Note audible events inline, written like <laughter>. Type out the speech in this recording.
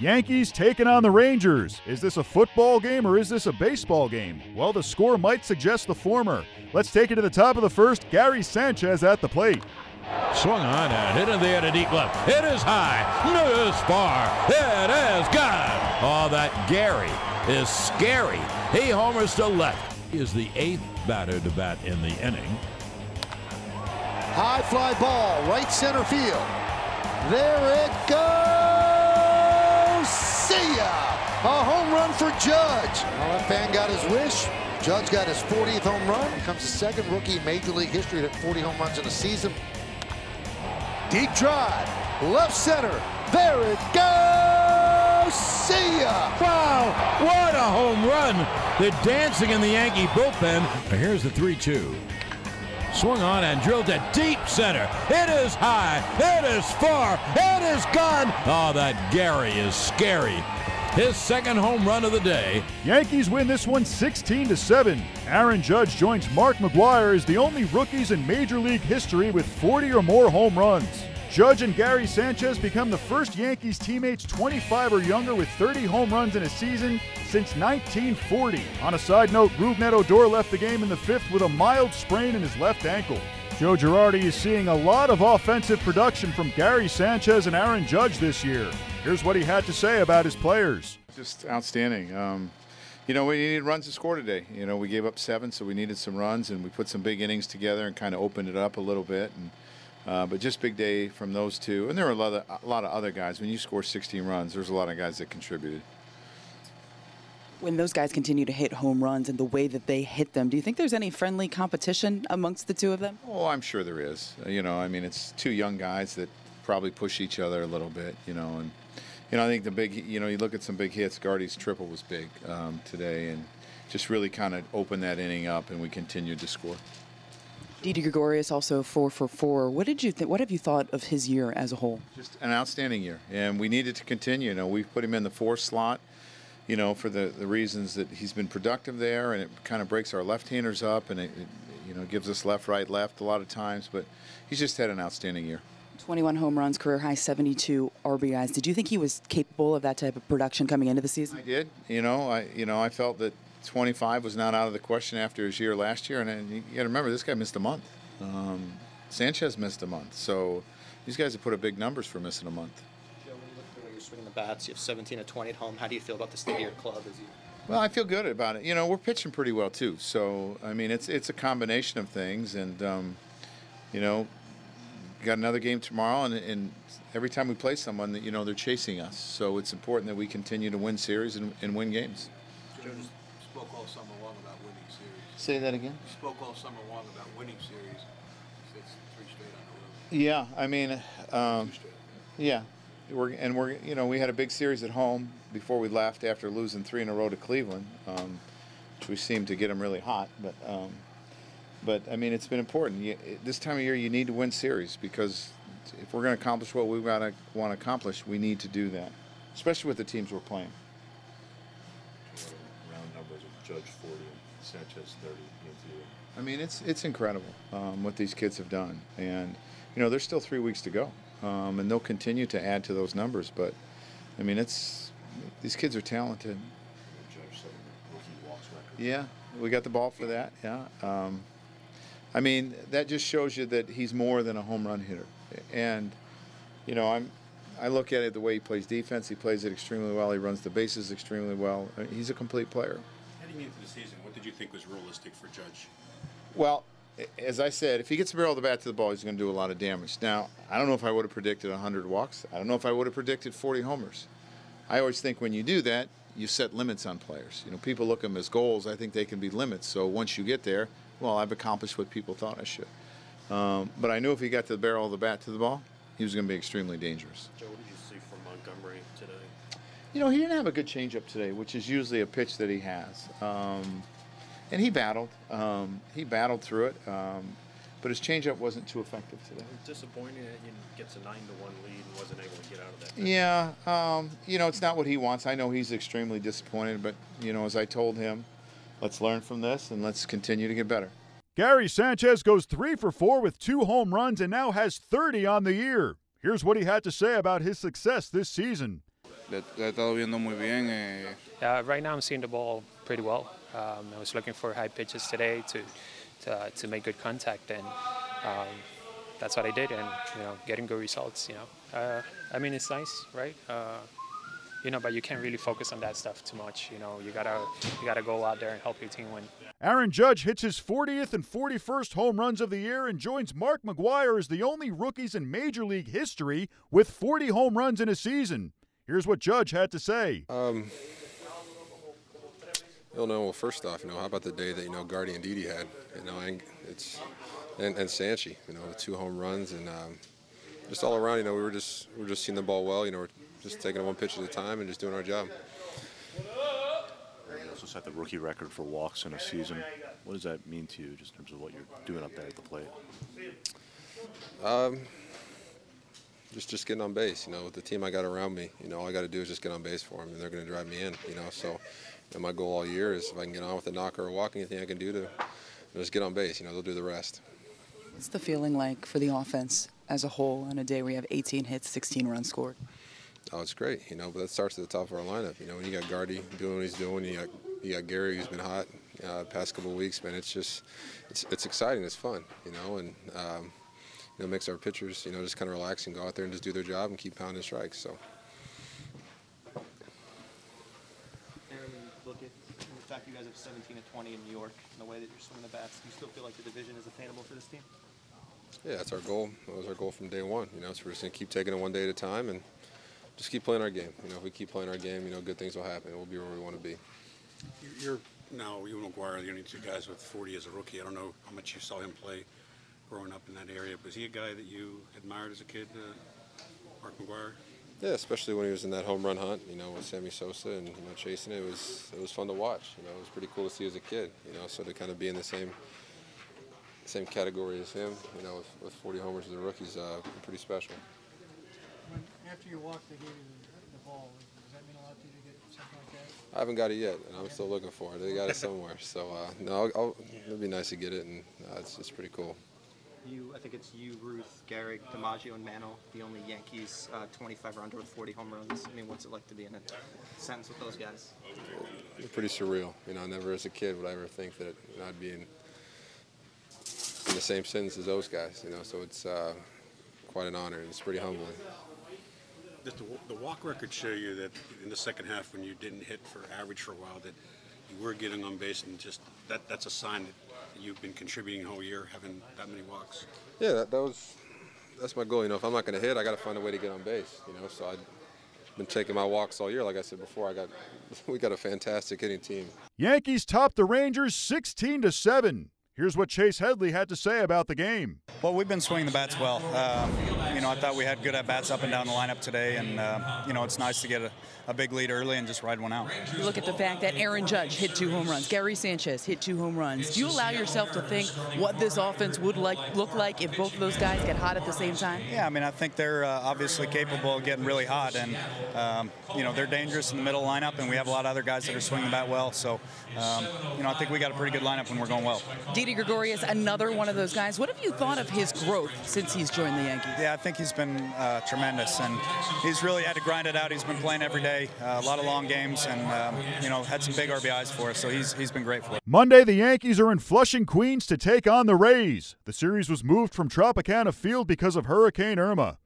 Yankees taking on the Rangers. Is this a football game or is this a baseball game? Well, the score might suggest the former. Let's take it to the top of the first. Gary Sanchez at the plate. Swung on and hit in the air to deep left. It is high. It is far. It is gone. Oh, that Gary is scary. He homers to left. He is the eighth batter to bat in the inning. High fly ball, right center field. There it goes. See ya. A home run for Judge. Well, that fan got his wish. Judge got his 40th home run. Comes the second rookie in Major League history to 40 home runs in a season. Deep drive, left center. There it goes. See ya. Wow, what a home run. They're dancing in the Yankee bullpen. Here's the 3 2. Swung on and drilled to deep center. It is high. It is far. It is gone. Oh, that Gary is scary. His second home run of the day. Yankees win this one 16 to 7. Aaron Judge joins Mark McGwire as the only rookies in Major League history with 40 or more home runs. Judge and Gary Sanchez become the first Yankees teammates 25 or younger with 30 home runs in a season since 1940. On a side note, Rougned Odor left the game in the fifth with a mild sprain in his left ankle. Joe Girardi is seeing a lot of offensive production from Gary Sanchez and Aaron Judge this year. Here's what he had to say about his players. Just outstanding. Um, you know, we needed runs to score today. You know, we gave up seven, so we needed some runs, and we put some big innings together and kind of opened it up a little bit. And uh, but just big day from those two, and there were a lot, of, a lot of other guys. When you score 16 runs, there's a lot of guys that contributed. When those guys continue to hit home runs and the way that they hit them, do you think there's any friendly competition amongst the two of them? Oh, I'm sure there is. Uh, you know, I mean, it's two young guys that probably push each other a little bit. You know, and you know, I think the big, you know, you look at some big hits. Gardy's triple was big um, today, and just really kind of opened that inning up, and we continued to score. Didi Gregorius also four for four. What did you think? What have you thought of his year as a whole? Just an outstanding year, and we needed to continue. You know, we put him in the four slot. You know, for the, the reasons that he's been productive there, and it kind of breaks our left-handers up, and it, it you know gives us left, right, left a lot of times. But he's just had an outstanding year. 21 home runs, career high 72 RBIs. Did you think he was capable of that type of production coming into the season? I did. You know, I you know I felt that 25 was not out of the question after his year last year, and, and you got to remember this guy missed a month. Um, Sanchez missed a month, so these guys have put up big numbers for missing a month. Joe, when you look at the way you're swinging the bats, you have 17 to 20 at home. How do you feel about the state of your club? As you well, I feel good about it. You know, we're pitching pretty well too. So I mean, it's it's a combination of things, and um, you know, got another game tomorrow, and, and every time we play someone, that you know they're chasing us. So it's important that we continue to win series and, and win games. Joe spoke all summer long about winning series. Say that again. Spoke all summer long about winning series. It's three straight on the road. Yeah, I mean, um, Two yeah, we're and we're you know we had a big series at home before we left after losing three in a row to Cleveland, um, which we seemed to get them really hot, but. Um, but I mean, it's been important. You, this time of year, you need to win series because if we're going to accomplish what we want to accomplish, we need to do that, especially with the teams we're playing. Round numbers of Judge 40 and Sanchez 30 against you. I mean, it's it's incredible um, what these kids have done, and you know, there's still three weeks to go, um, and they'll continue to add to those numbers. But I mean, it's these kids are talented. Judge rookie walks record. Yeah, we got the ball for that. Yeah. Um, I mean, that just shows you that he's more than a home run hitter. And, you know, I'm, I look at it the way he plays defense. He plays it extremely well. He runs the bases extremely well. I mean, he's a complete player. Heading into the season, what did you think was realistic for Judge? Well, as I said, if he gets the barrel of the bat to the ball, he's going to do a lot of damage. Now, I don't know if I would have predicted 100 walks. I don't know if I would have predicted 40 homers. I always think when you do that, you set limits on players. You know, people look at them as goals. I think they can be limits. So once you get there, well, I've accomplished what people thought I should. Um, but I knew if he got to the barrel of the bat to the ball, he was going to be extremely dangerous. Joe, what did you see from Montgomery today? You know, he didn't have a good changeup today, which is usually a pitch that he has. Um, and he battled. Um, he battled through it. Um, but his changeup wasn't too effective today. Disappointing that he gets a 9 to 1 lead and wasn't able to get out of that. Yeah, um, you know, it's not what he wants. I know he's extremely disappointed, but, you know, as I told him, let's learn from this and let's continue to get better. Gary Sanchez goes three for four with two home runs and now has 30 on the year. Here's what he had to say about his success this season. Le, le he estado viendo muy bien. Eh, Uh, right now, I'm seeing the ball pretty well. Um, I was looking for high pitches today to to, uh, to make good contact, and um, that's what I did. And you know, getting good results. You know, uh, I mean, it's nice, right? Uh, you know, but you can't really focus on that stuff too much. You know, you gotta you gotta go out there and help your team win. Aaron Judge hits his 40th and 41st home runs of the year and joins Mark McGwire as the only rookies in Major League history with 40 home runs in a season. Here's what Judge had to say. Um, you know, well, first off, you know, how about the day that you know Gardy and Didi had? You know, and it's and, and Sanchi, you know, two home runs and um, just all around. You know, we were just we were just seeing the ball well. You know, we're just taking one pitch at a time and just doing our job. You also set the rookie record for walks in a season. What does that mean to you, just in terms of what you're doing up there at the plate? Um, just just getting on base. You know, with the team I got around me, you know, all I got to do is just get on base for them, and they're going to drive me in. You know, so you know, my goal all year is if I can get on with a knock or a walk, anything I can do to just get on base. You know, they'll do the rest. What's the feeling like for the offense as a whole on a day where you have 18 hits, 16 runs scored? Oh, it's great. You know, but that starts at the top of our lineup. You know, when you got Gardy doing what he's doing, you got you got Gary who's been hot uh, past couple of weeks. Man, it's just it's it's exciting. It's fun. You know, and um, you know makes our pitchers you know just kind of relax and go out there and just do their job and keep pounding strikes. So. Aaron, look at the fact you guys have 17 to 20 in New York and the way that you're swinging the bats. Do you still feel like the division is attainable for this team? Yeah, that's our goal. That was our goal from day one. You know, so we're just gonna keep taking it one day at a time and just keep playing our game. You know, if we keep playing our game, you know, good things will happen. We'll be where we want to be. You're now you and McGwire are the only two guys with 40 as a rookie. I don't know how much you saw him play growing up in that area. Was he a guy that you admired as a kid, uh, Mark McGwire? Yeah, especially when he was in that home run hunt, you know, with Sammy Sosa and you know chasing it, it was it was fun to watch. You know, it was pretty cool to see as a kid. You know, so to kind of be in the same same category as him, you know, with, with 40 homers as a rookie is uh, pretty special. When, after you walked, they gave you the, the ball. Does that mean a lot to you to get something like that? I haven't got it yet, and I'm still looking for it. They got it somewhere, so uh, no, I'll, I'll, it'd be nice to get it, and uh, it's it's pretty cool. You, I think it's you, Ruth, Gehrig, DiMaggio, and Mantle, the only Yankees uh, 25 or under with 40 home runs. I mean, what's it like to be in a sentence with those guys? It's pretty surreal. You know, never as a kid would I ever think that you know, I'd be in in the same sentence as those guys. You know, so it's uh, quite an honor, and it's pretty humbling. Does the, the walk record show you that in the second half, when you didn't hit for average for a while, that you were getting on base, and just that that's a sign that you've been contributing the whole year, having that many walks? Yeah, that, that was that's my goal. You know, if I'm not going to hit, I got to find a way to get on base. You know, so I've been taking my walks all year. Like I said before, I got <laughs> we got a fantastic hitting team. Yankees top the Rangers 16 to 7. Here's what Chase Headley had to say about the game. Well, we've been swinging the bats well. Um, you know, I thought we had good at bats up and down the lineup today, and uh, you know, it's nice to get a, a, big lead early and just ride one out. You look at the fact that Aaron Judge hit two home runs, Gary Sanchez hit two home runs. Do you allow yourself to think what this offense would like look like if both of those guys get hot at the same time? Yeah, I mean, I think they're uh, obviously capable of getting really hot, and um, you know, they're dangerous in the middle lineup, and we have a lot of other guys that are swinging the bat well. So, um, you know, I think we got a pretty good lineup when we're going well. Didi Gregorius, another one of those guys. What have you thought of his growth since he's joined the Yankees? Yeah, I think he's been uh, tremendous, and he's really had to grind it out. He's been playing every day, uh, a lot of long games, and um, you know had some big RBIs for us. So he's he's been great for us. Monday, the Yankees are in Flushing, Queens, to take on the Rays. The series was moved from Tropicana Field because of Hurricane Irma.